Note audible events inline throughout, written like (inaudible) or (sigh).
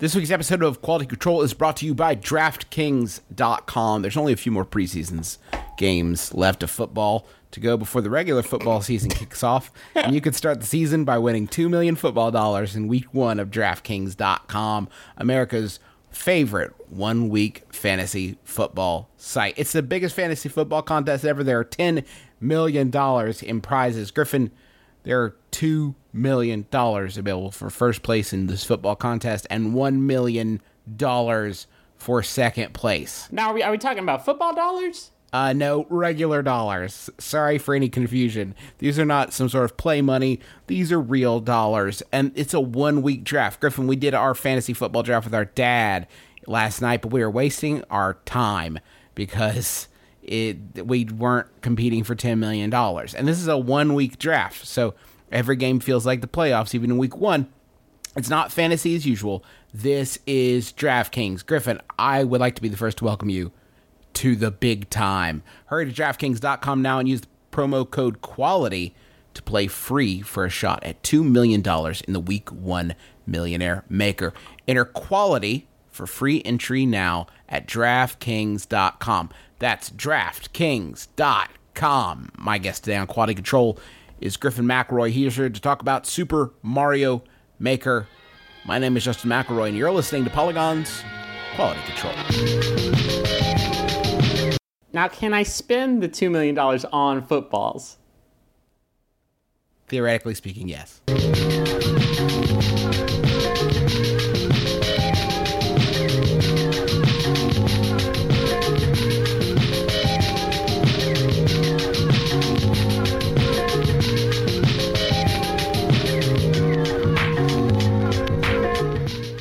This week's episode of Quality Control is brought to you by DraftKings.com. There's only a few more preseasons games left of football to go before the regular football season kicks off, and you can start the season by winning two million football dollars in Week One of DraftKings.com, America's favorite one-week fantasy football site. It's the biggest fantasy football contest ever. There are ten million dollars in prizes. Griffin, there are two million dollars available for first place in this football contest and one million dollars for second place. Now, are we, are we talking about football dollars? Uh, no, regular dollars. Sorry for any confusion. These are not some sort of play money. These are real dollars. And it's a one week draft. Griffin, we did our fantasy football draft with our dad last night, but we were wasting our time because it we weren't competing for $10 million. And this is a one week draft. So every game feels like the playoffs, even in week one. It's not fantasy as usual. This is DraftKings. Griffin, I would like to be the first to welcome you to the big time. Hurry to DraftKings.com now and use the promo code QUALITY to play free for a shot at $2 million in the Week 1 Millionaire Maker. Enter quality for free entry now at DraftKings.com. That's DraftKings.com. My guest today on Quality Control is Griffin McElroy. He's here to talk about Super Mario Maker. My name is Justin McElroy, and you're listening to Polygon's Quality Control. Now, can I spend the $2 million on footballs? Theoretically speaking, yes.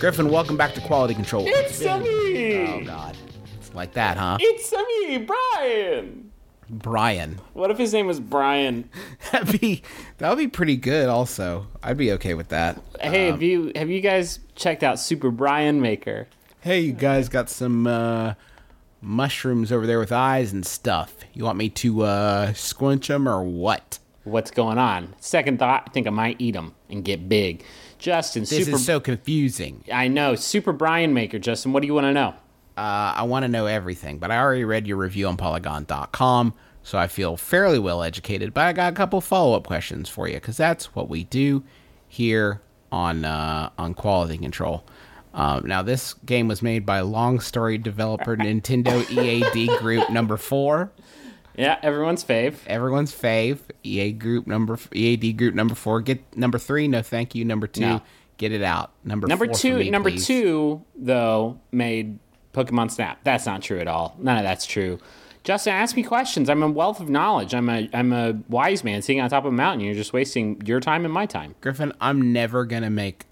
Griffin, welcome back to Quality Control. It's me! Oh, God. It's like that, huh? It's me, Brian! Brian. What if his name was Brian? That'd be, that would be pretty good, also. I'd be okay with that. Hey, have you have you guys checked out Super Brian Maker? Hey, you guys got some uh, mushrooms over there with eyes and stuff. You want me to uh, squinch them or what? What's going on? Second thought, I think I might eat them and get big. Justin, This Super is so confusing. I know, Super Brian Maker, Justin, what do you want to know? Uh, I want to know everything, but I already read your review on Polygon.com, so I feel fairly well educated. But I got a couple follow up questions for you because that's what we do here on uh, on Quality Control. Um, now, this game was made by long story developer (laughs) Nintendo EAD Group Number Four. Yeah, everyone's fave. Everyone's fave. EA Group Number EAD Group Number Four. Get number three. No, thank you. Number two. No. Get it out. Number Number two, me, number please. two, though, made Pokemon Snap. That's not true at all. None of that's true. Justin, ask me questions. I'm a wealth of knowledge. I'm a I'm a wise man sitting on top of a mountain. You're just wasting your time and my time. Griffin, I'm never gonna make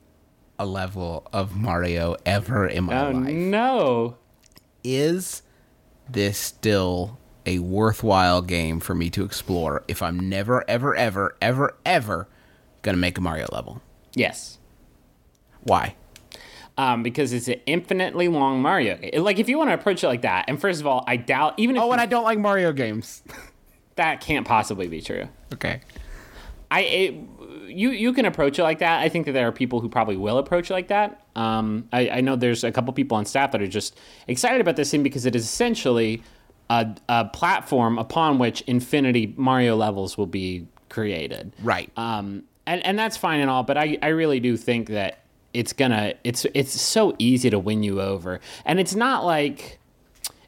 a level of Mario ever in my Oh life. no! Is this still a worthwhile game for me to explore if I'm never, ever, ever, ever, ever gonna make a Mario level? Yes, Why? um, because it's an infinitely long Mario. game. Like if you want to approach it like that, and first of all, I doubt even if Oh, you- and I don't like Mario games. (laughs) that can't possibly be true. okay. I it, you you can approach it like that. I think that there are people who probably will approach it like that. Um, I, I know there's a couple people on staff that are just excited about this thing because it is essentially a, a platform upon which infinity Mario levels will be created. Right. Um, and and that's fine and all, but I I really do think that it's gonna it's it's so easy to win you over, and it's not like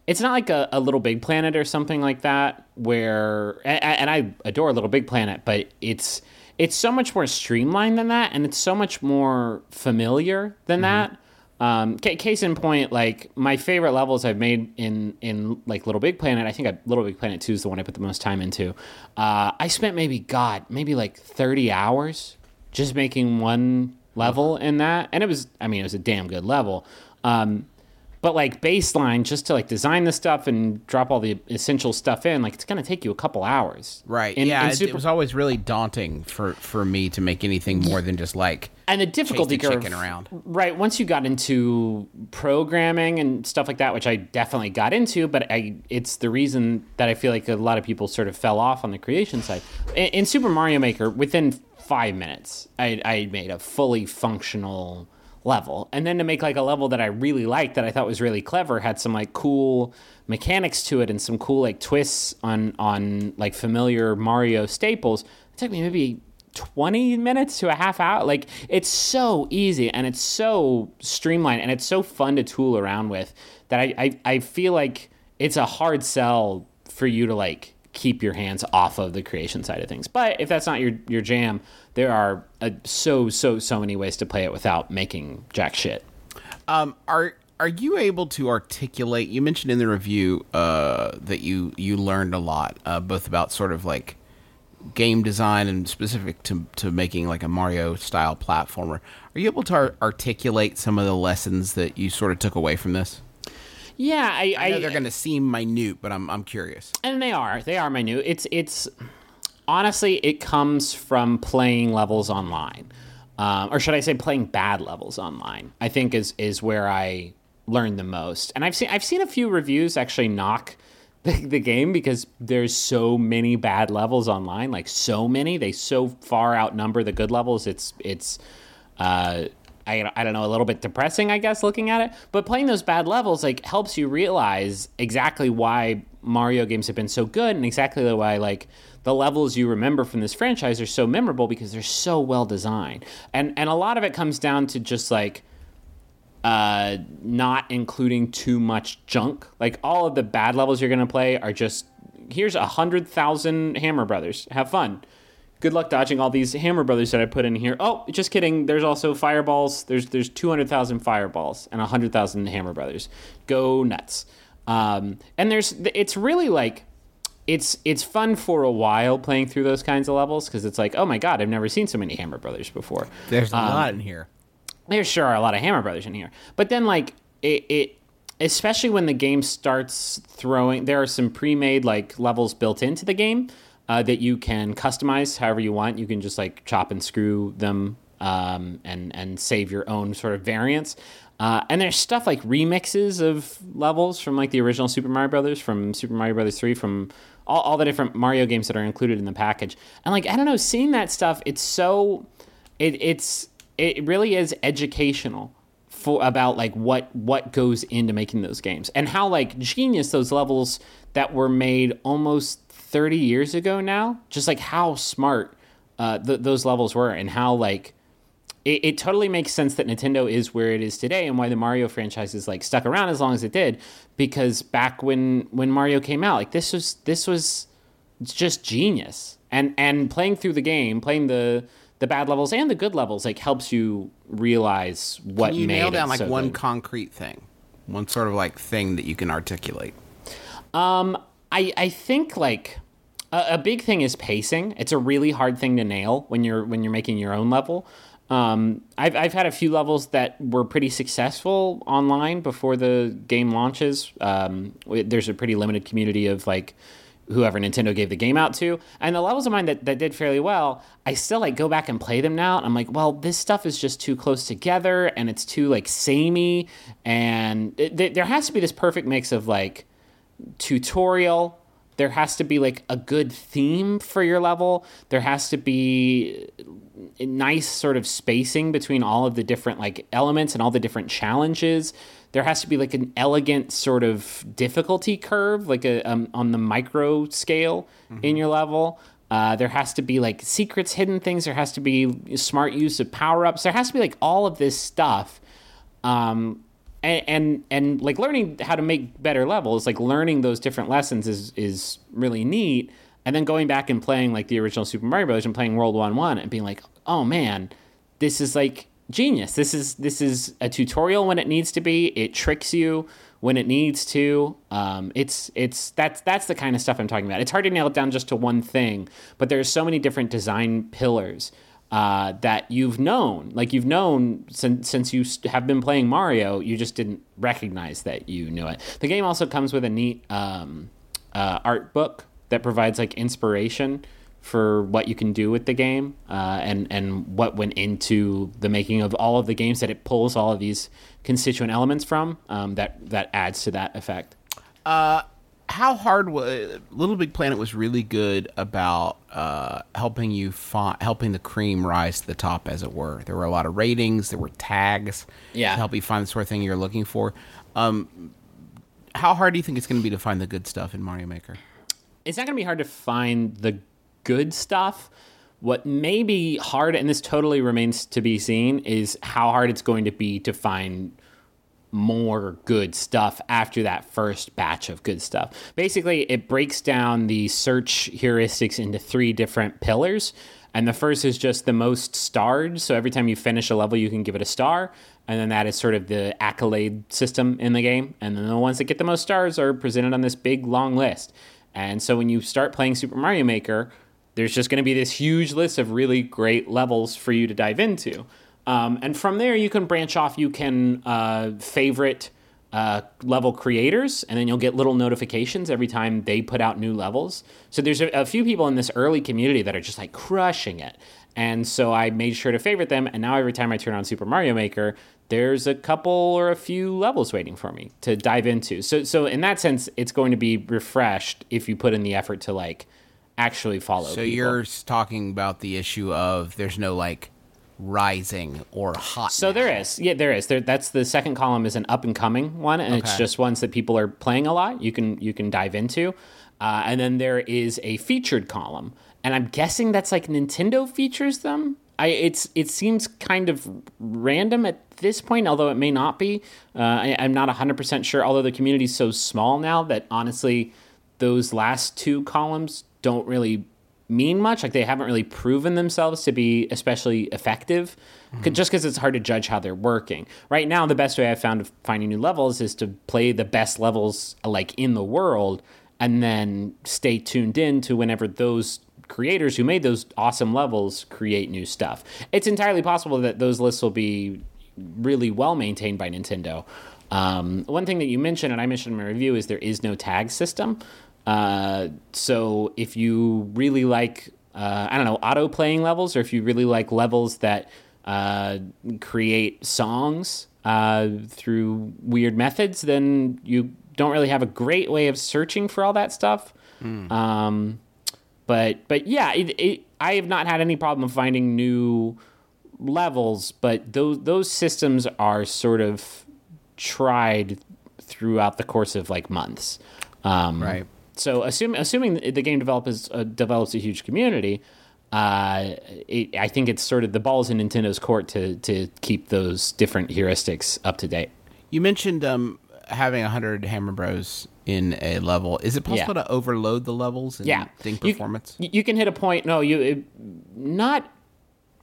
it's not like a, a little big planet or something like that where and, and i adore little big planet but it's it's so much more streamlined than that and it's so much more familiar than that um, case in point like my favorite levels i've made in in like little big planet i think I, little big planet 2 is the one i put the most time into. Uh, i spent maybe god maybe like 30 hours just making one level in that. And it was i mean it was a damn good level. Um, but like baseline just to like design the stuff and drop all the essential stuff in like it's gonna take you a couple hours Right. In- yeah, it, Super- it was always really daunting for for me to make anything more than just like and the difficulty the curve around. right once you got into programming and stuff like that which i definitely got into but i it's the reason that i feel like a lot of people sort of fell off on the creation side in, in super mario maker within five minutes i, I made a fully functional level. And then to make like a level that I really liked, that I thought was really clever, had some like cool mechanics to it and some cool like twists on on like familiar Mario staples. It took me maybe 20 minutes to a half hour. Like it's so easy and it's so streamlined and it's so fun to tool around with that I, I, I feel like it's a hard sell for you to like keep your hands off of the creation side of things. But if that's not your, your jam, there are so, so, so many ways to play it without making jack shit. Um, are are you able to articulate? You mentioned in the review uh, that you you learned a lot, uh, both about sort of like game design and specific to to making like a Mario style platformer. Are you able to ar- articulate some of the lessons that you sort of took away from this? Yeah, I, I know they're going to seem minute, but I'm I'm curious. and they are they are minute. It's it's honestly it comes from playing levels online, um, or should I say playing bad levels online? I think is is where I learned the most. And I've seen I've seen a few reviews actually knock (laughs) the, the game because there's so many bad levels online, like so many. They so far outnumber the good levels. It's it's. Uh, I, I don't know, a little bit depressing, I guess, looking at it. But playing those bad levels like helps you realize exactly why Mario games have been so good and exactly why like the levels you remember from this franchise are so memorable because they're so well designed. And and a lot of it comes down to just like uh, not including too much junk. Like all of the bad levels you're gonna play are just here's a hundred thousand Hammer Brothers. Have fun. Good luck dodging all these Hammer Brothers that I put in here. Oh, just kidding. There's also fireballs. There's there's two hundred thousand fireballs and hundred thousand Hammer Brothers. Go nuts. Um, and there's it's really like it's it's fun for a while playing through those kinds of levels because it's like oh my god I've never seen so many Hammer Brothers before. There's a lot in here. There sure are a lot of Hammer Brothers in here, but then like it, it especially when the game starts throwing, there are some pre-made like levels built into the game uh, that you can customize however you want. You can just like chop and screw them um, and and save your own sort of variants. Uh, and there's stuff like remixes of levels from like the original Super Mario Brothers, from Super Mario Brothers 3, from all, all the different Mario games that are included in the package. And like I don't know, seeing that stuff, it's so it, it's it really is educational for about like what what goes into making those games and how like genius those levels that were made almost 30 years ago now just like how smart uh, th- those levels were and how like it, it, totally makes sense that Nintendo is where it is today and why the Mario franchise is like stuck around as long as it did because back when when Mario came out like this was this was just genius and and playing through the game playing the the bad levels and the good levels like helps you realize what Can you made nail down it like so one good. concrete thing, one sort of like thing that you can articulate. Um, I I think like a, a big thing is pacing. It's a really hard thing to nail when you're when you're making your own level. Um, I've I've had a few levels that were pretty successful online before the game launches. Um, there's a pretty limited community of like whoever Nintendo gave the game out to. And the levels of mine that, that did fairly well, I still like go back and play them now. And I'm like, well, this stuff is just too close together and it's too like samey. And it, there has to be this perfect mix of like tutorial. There has to be like a good theme for your level. There has to be nice sort of spacing between all of the different like elements and all the different challenges there has to be like an elegant sort of difficulty curve, like a um, on the micro scale mm-hmm. in your level. Uh, there has to be like secrets, hidden things. There has to be smart use of power ups. There has to be like all of this stuff. Um, and, and and like learning how to make better levels, like learning those different lessons is is really neat. And then going back and playing like the original Super Mario Bros. and playing World One One and being like, oh man, this is like genius. This is this is a tutorial when it needs to be. It tricks you when it needs to. Um, it's it's that's that's the kind of stuff I'm talking about. It's hard to nail it down just to one thing, but there's so many different design pillars uh, that you've known, like you've known since since you have been playing Mario. You just didn't recognize that you knew it. The game also comes with a neat um, uh, art book that provides like inspiration for what you can do with the game uh, and and what went into the making of all of the games that it pulls all of these constituent elements from um, that that adds to that effect. Uh, how hard was Little Big Planet was really good about uh, helping you find helping the cream rise to the top, as it were. There were a lot of ratings, there were tags Yeah. to help you find the sort of thing you're looking for. Um, how hard do you think it's going to be to find the good stuff in Mario Maker? it's not going to be hard to find the good stuff. What may be hard, and this totally remains to be seen, is how hard it's going to be to find more good stuff after that first batch of good stuff. Basically, it breaks down the search heuristics into three different pillars. And the first is just the most starred. So every time you finish a level, you can give it a star. And then that is sort of the accolade system in the game. And then the ones that get the most stars are presented on this big long list. And so when you start playing Super Mario Maker, there's just going to be this huge list of really great levels for you to dive into. Um, and from there, you can branch off. You can uh, favorite uh, level creators, and then you'll get little notifications every time they put out new levels. So there's a, a few people in this early community that are just like crushing it. And so I made sure to favorite them. And now every time I turn on Super Mario Maker, there's a couple or a few levels waiting for me to dive into. So, so in that sense, it's going to be refreshed if you put in the effort to like actually follow. So people. you're talking about the issue of there's no like rising or hot. So there is, yeah, there is. There, that's the second column is an up and coming one, and it's just ones that people are playing a lot. You can you can dive into, uh, and then there is a featured column, and I'm guessing that's like Nintendo features them. I it's it seems kind of random at this point, although it may not be. Uh, I, I'm not 100 percent sure. Although the community's so small now that honestly, those last two columns don't really mean much. Like they haven't really proven themselves to be especially effective, C- just because it's hard to judge how they're working. Right now, the best way I've found of finding new levels is to play the best levels like in the world, and then stay tuned in to whenever those creators who made those awesome levels create new stuff. It's entirely possible that those lists will be really well maintained by Nintendo. Um, one thing that you mentioned, and I mentioned in my review, is there is no tag system. Uh, so if you really like, uh, I don't know, auto playing levels, or if you really like levels that uh, create songs uh, through weird methods, then you don't really have a great way of searching for all that stuff. Um, but but yeah, it, it, I have not had any problem finding new levels, but those those systems are sort of tried throughout the course of like months. Um, Right. So assuming assuming the game develops uh, develops a huge community, uh, it, I think it's sort of the balls in Nintendo's court to to keep those different heuristics up to date. You mentioned um, having hundred Hammer Bros in a level. Is it possible Yeah. to overload the levels and yeah ding performance? You, you can hit a point. No, you it, not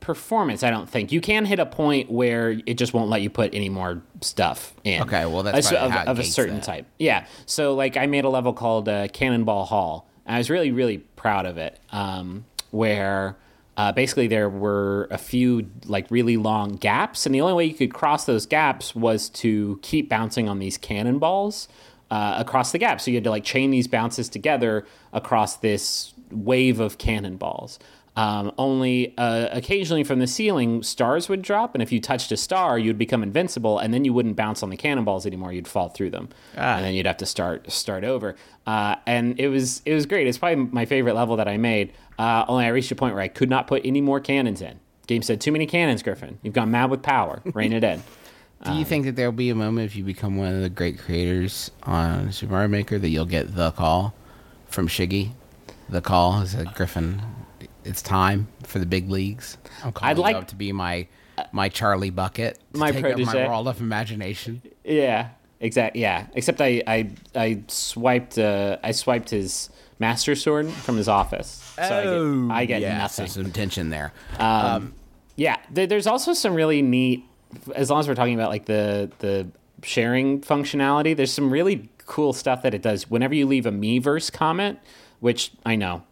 performance. I don't think you can hit a point where it just won't let you put any more stuff in. Okay, well, that's Uh, of, of a certain that. type. Yeah. So like I made a level called uh, Cannonball Hall. And I was really really proud of it. Um, where uh, basically there were a few like really long gaps, and the only way you could cross those gaps was to keep bouncing on these cannonballs uh, across the gap. So you had to like chain these bounces together across this wave of cannonballs. Um, only uh, occasionally from the ceiling, stars would drop, and if you touched a star, you'd become invincible, and then you wouldn't bounce on the cannonballs anymore. You'd fall through them, Ah. and then you'd have to start start over. Uh, and it was it was great. It's probably my favorite level that I made. Uh, only I reached a point where I could not put any more cannons in. Game said, "Too many cannons, Griffin. You've gone mad with power. Rein it in." (laughs) Do Um, you think that there'll be a moment if you become one of the great creators on Super Mario Maker that you'll get the call from Shiggy? The call is that Griffin. It's time for the big leagues. I'm I'd like- to be my my Charlie Bucket. My take up my protege. world of imagination. Yeah, exactly. Yeah, except I I I swiped uh, I swiped his master sword from his office, so I get, I get yeah, nothing. So some tension there. Yeah, there, there's also some really neat. As long as we're talking about like the the sharing functionality, there's some really cool stuff that it does. Whenever you leave a Miiverse comment, which I know,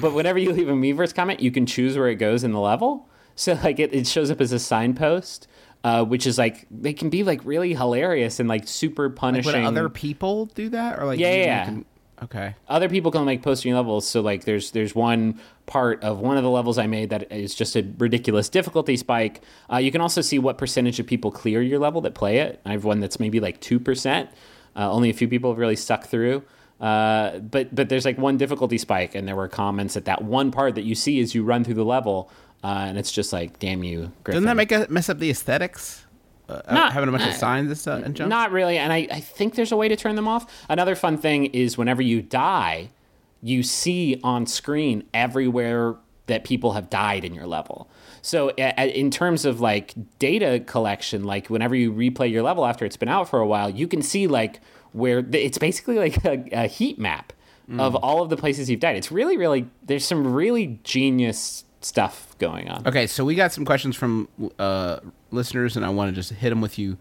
but whenever you leave a Miiverse comment, you can choose where it goes in the level. So like it, it shows up as a signpost, uh, which is like they can be like really hilarious and like super punishing. Would other people do that, or like Yeah, you yeah, yeah. can- okay. other people can like post new levels. So like there's there's one part of one of the levels I made that is just a ridiculous difficulty spike. Uh, you can also see what percentage of people clear your level that play it. I have one that's maybe like two percent. Uh, only a few people have really stuck through. Uh, but but there's like one difficulty spike, and there were comments at that one part that you see as you run through the level, uh, and it's just like, damn you, Griffin. Doesn't that make a, mess up the aesthetics? Uh, Not- having a bunch of uh, signs and stuff and. Not really, and I, I think there's a way to turn them off. Another fun thing is whenever you die, you see on screen everywhere that people have died in your level. So in terms of like data collection, like whenever you replay your level after it's been out for a while, you can see like where the, it's basically like a, a heat map of all of the places you've died. It's really, really there's some really genius stuff going on. Okay, so we got some questions from uh, listeners, and I want to just hit them with you,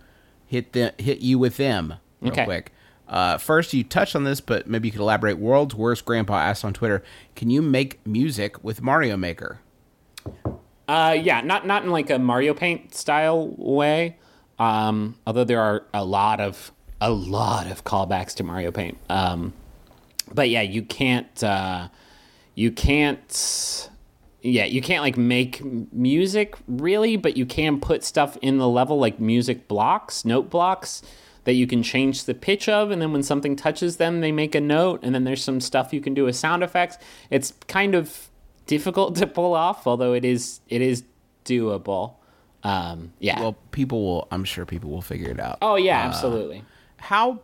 hit the hit you with them real Okay. quick. Uh, first, you touched on this, but maybe you could elaborate. World's worst grandpa asked on Twitter, "Can you make music with Mario Maker?" Uh, yeah, not not in like a Mario Paint style way. Um, although there are a lot of a lot of callbacks to Mario Paint. Um, but yeah, you can't uh, you can't yeah you can't like make music really, but you can put stuff in the level like music blocks, note blocks that you can change the pitch of, and then when something touches them, they make a note, and then there's some stuff you can do with sound effects. It's kind of difficult (laughs) to pull off, although it is it is doable. Um, yeah. Well, people will. I'm sure people will figure it out. oh yeah, absolutely. How?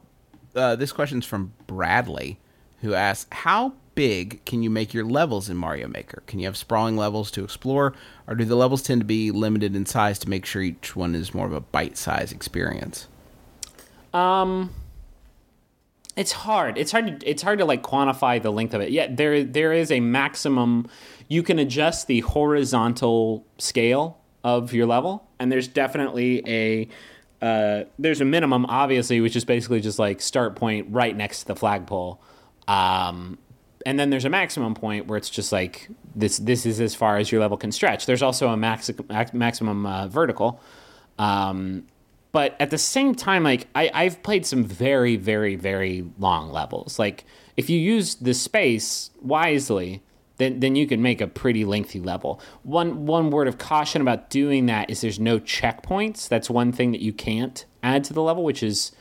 Uh, this question's from Bradley, who asks, "How big can you make your levels in Mario Maker? Can you have sprawling levels to explore, or do the levels tend to be limited in size to make sure each one is more of a bite-sized experience?" Um, It's hard. It's hard. To, it's hard to like quantify the length of it. Yeah, there there is a maximum. You can adjust the horizontal scale of your level, and there's definitely a uh, there's a minimum, obviously, which is basically just like start point right next to the flagpole. Um, and then there's a maximum point where it's just like this. This is as far as your level can stretch. There's also a max- maximum uh, vertical. Um, but at the same time, like I, I've played some very, very, very long levels. Like if you use the space wisely, then then you can make a pretty lengthy level. One one word of caution about doing that is there's no checkpoints. That's one thing that you can't add to the level, which is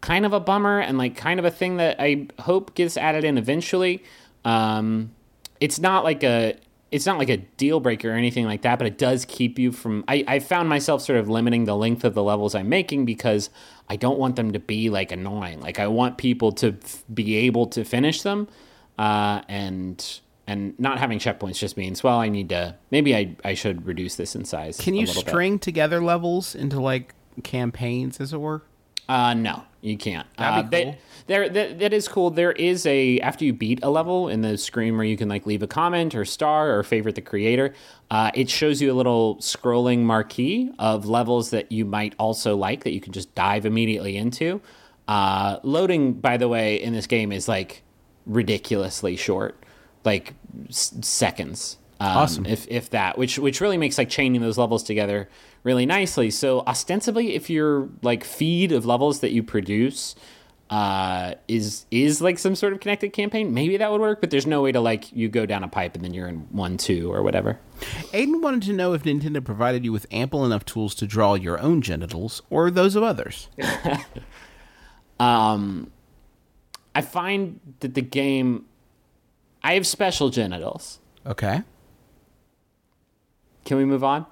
kind of a bummer and like kind of a thing that I hope gets added in eventually. Um, it's not like a it's not like a deal breaker or anything like that, but it does keep you from. I, I found myself sort of limiting the length of the levels I'm making because I don't want them to be like annoying. Like I want people to f- be able to finish them, uh, and and not having checkpoints just means well I need to maybe I I should reduce this in size. Can a you little bit. string together levels into like campaigns, as it were? Uh, no, you can't. That'd uh, be cool. there, that, that is cool. There is a after you beat a level in the screen where you can like leave a comment or star or favorite the creator. Uh, it shows you a little scrolling marquee of levels that you might also like that you can just dive immediately into. Uh, loading, by the way, in this game is like ridiculously short, like s- seconds. Um, Awesome. If if that, which which really makes like chaining those levels together really nicely. So ostensibly, if your like feed of levels that you produce uh, is is like some sort of connected campaign, maybe that would work. But there's no way to like you go down a pipe and then you're in one two or whatever. Aiden wanted to know if Nintendo provided you with ample enough tools to draw your own genitals or those of others. (laughs) um, I find that the game, I have special genitals. Okay. Can we move on?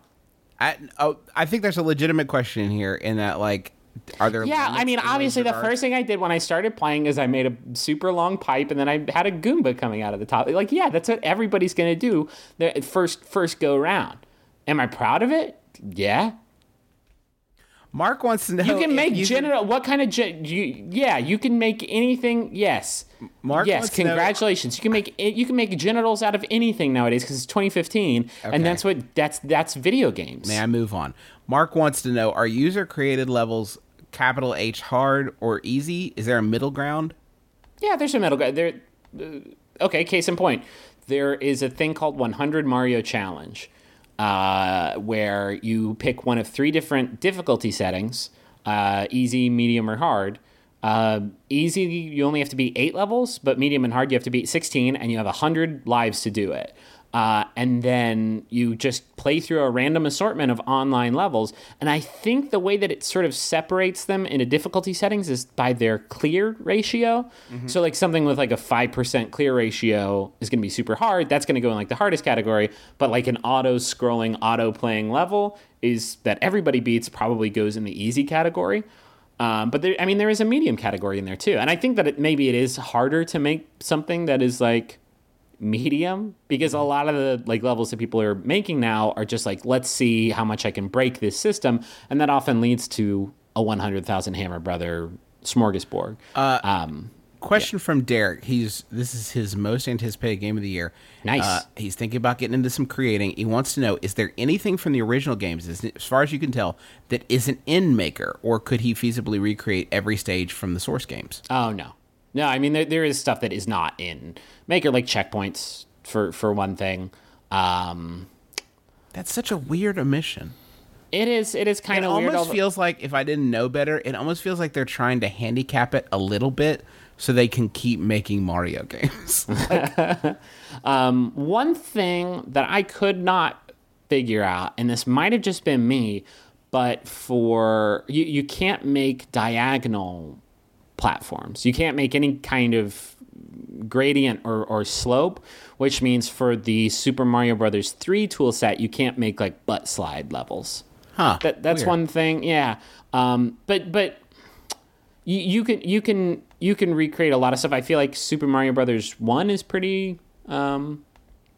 I oh, I think there's a legitimate question here in that like are there Yeah, I mean, obviously, the first thing I did when I started playing is I made a super long pipe, and then I had a Goomba coming out of the top. Like, yeah, that's what everybody's gonna do the first first go round. Am I proud of it? Yeah. Mark wants to know You can make you genital. What kind of gen? You, yeah, you can make anything. Yes. Mark yes. wants to know- Congratulations. You can make you can make genitals out of anything nowadays because it's 2015, Okay. and that's what that's that's video games. May I move on? Mark wants to know: Are user created levels capital H hard or easy? Is there a middle ground? Yeah, there's a middle ground. There, uh, okay. Case in point, there is a thing called 100 Mario Challenge, uh, where you pick one of three different difficulty settings: uh, easy, medium, or hard. Uh, easy, you only have to beat eight levels, but medium and hard, you have to beat 16, and you have 100 lives to do it. Uh, and then you just play through a random assortment of online levels. And I think the way that it sort of separates them into difficulty settings is by their clear ratio. So, like something with like a 5% clear ratio is going to be super hard. That's going to go in like the hardest category. But like an auto scrolling, auto playing level is that everybody beats probably goes in the easy category. Um, but there, I mean, there is a medium category in there too, and I think that it, maybe it is harder to make something that is like medium because a lot of the like levels that people are making now are just like let's see how much I can break this system, and that often leads to a one hundred thousand Hammer Brother smorgasbord. Uh, um, Question from Derek. He's this is his most anticipated game of the year. Nice. Uh, he's thinking about getting into some creating. He wants to know: Is there anything from the original games, as, as far as you can tell, that isn't in Maker, or could he feasibly recreate every stage from the source games? oh no, no. I mean, there, there is stuff that is not in Maker, like checkpoints for for one thing. Um, That's such a weird omission. it is it is kind of weird. almost feels like if I didn't know better, it almost feels like they're trying to handicap it a little bit so they can keep making Mario (laughs) games. (laughs) um One thing that I could not figure out, and this might have just been me, but for you, you can't make diagonal platforms. You can't make any kind of gradient or, or slope, which means for the Super Mario Brothers 3 tool set, you can't make like butt slide levels. huh. That, that's Weird. one thing, yeah. Um, but but you, you can you can you can recreate a lot of stuff. I feel like Super Mario Brothers One is pretty um,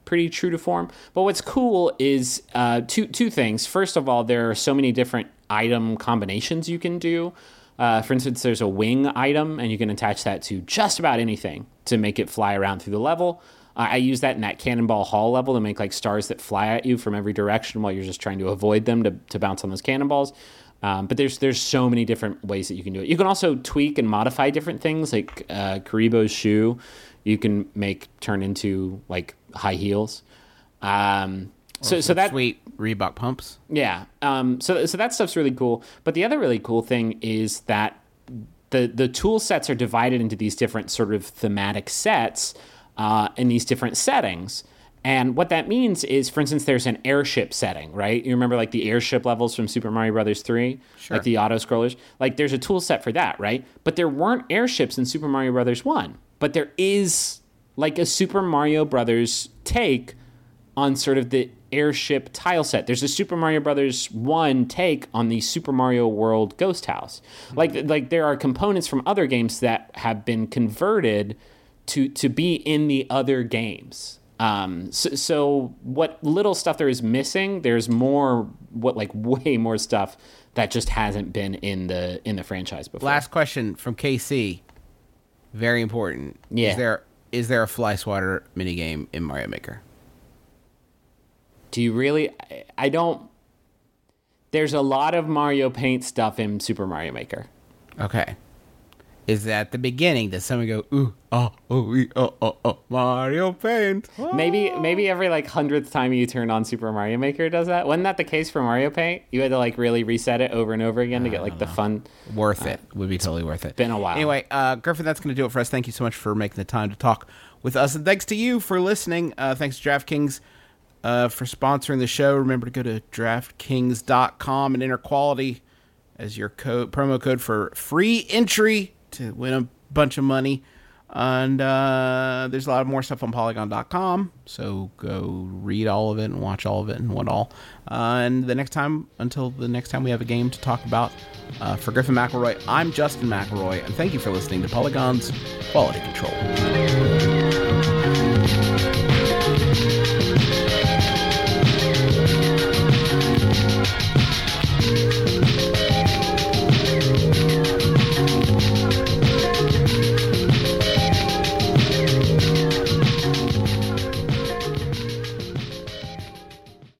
pretty true to form. But what's cool is uh, two two things. First of all, there are so many different item combinations you can do. Uh, for instance, there's a wing item, and you can attach that to just about anything to make it fly around through the level. Uh, I use that in that Cannonball Hall level to make like stars that fly at you from every direction while you're just trying to avoid them to, to bounce on those cannonballs. Um, but there's there's so many different ways that you can do it. You can also tweak and modify different things, like uh, Kuribo's shoe. You can make turn into like high heels. Um, so so that sweet Reebok pumps. yeah. Um, so so that stuff's really cool. But the other really cool thing is that the the tool sets are divided into these different sort of thematic sets uh, in these different settings. And what that means is, for instance, there's an airship setting, right? You remember like the airship levels from Super Mario Brothers 3? Sure. Like the auto scrollers? Like there's a tool set for that, right? But there weren't airships in Super Mario Brothers 1. But there is like a Super Mario Brothers take on sort of the airship tile set. There's a Super Mario Brothers 1 take on the Super Mario World Ghost House. Like like there are components from other games that have been converted to to be in the other games. Um, so, so what little stuff there is missing, there's more what like (laughs) way more stuff that just hasn't been in the in the franchise before. Last question from KC. Very important. Yeah. Is there is there a fly swatter minigame in Mario Maker? Do you really? I- I don't. There's a lot of Mario Paint stuff in Super Mario Maker. Okay. Is that the beginning? Does someone go ooh oh oh oh oh oh Mario Paint? Maybe maybe every like hundredth time you turn on Super Mario Maker does that. Wasn't that the case for Mario Paint? You had to like really reset it over and over again to get like the fun. worth it. Would be totally worth it. been a while. Anyway, uh, Griffin, that's going to do it for us. Thank you so much for making the time to talk with us, and thanks to you for listening. Uh, thanks to DraftKings uh, for sponsoring the show. Remember to go to DraftKings.com and enter quality as your code promo code for free entry to win a bunch of money. And uh, there's a lot of more stuff on Polygon.com, so go read all of it and watch all of it and what all. Uh, and the next time, until the next time we have a game to talk about, uh, for Griffin McElroy, I'm Justin McElroy, and thank you for listening to Polygon's Quality Control.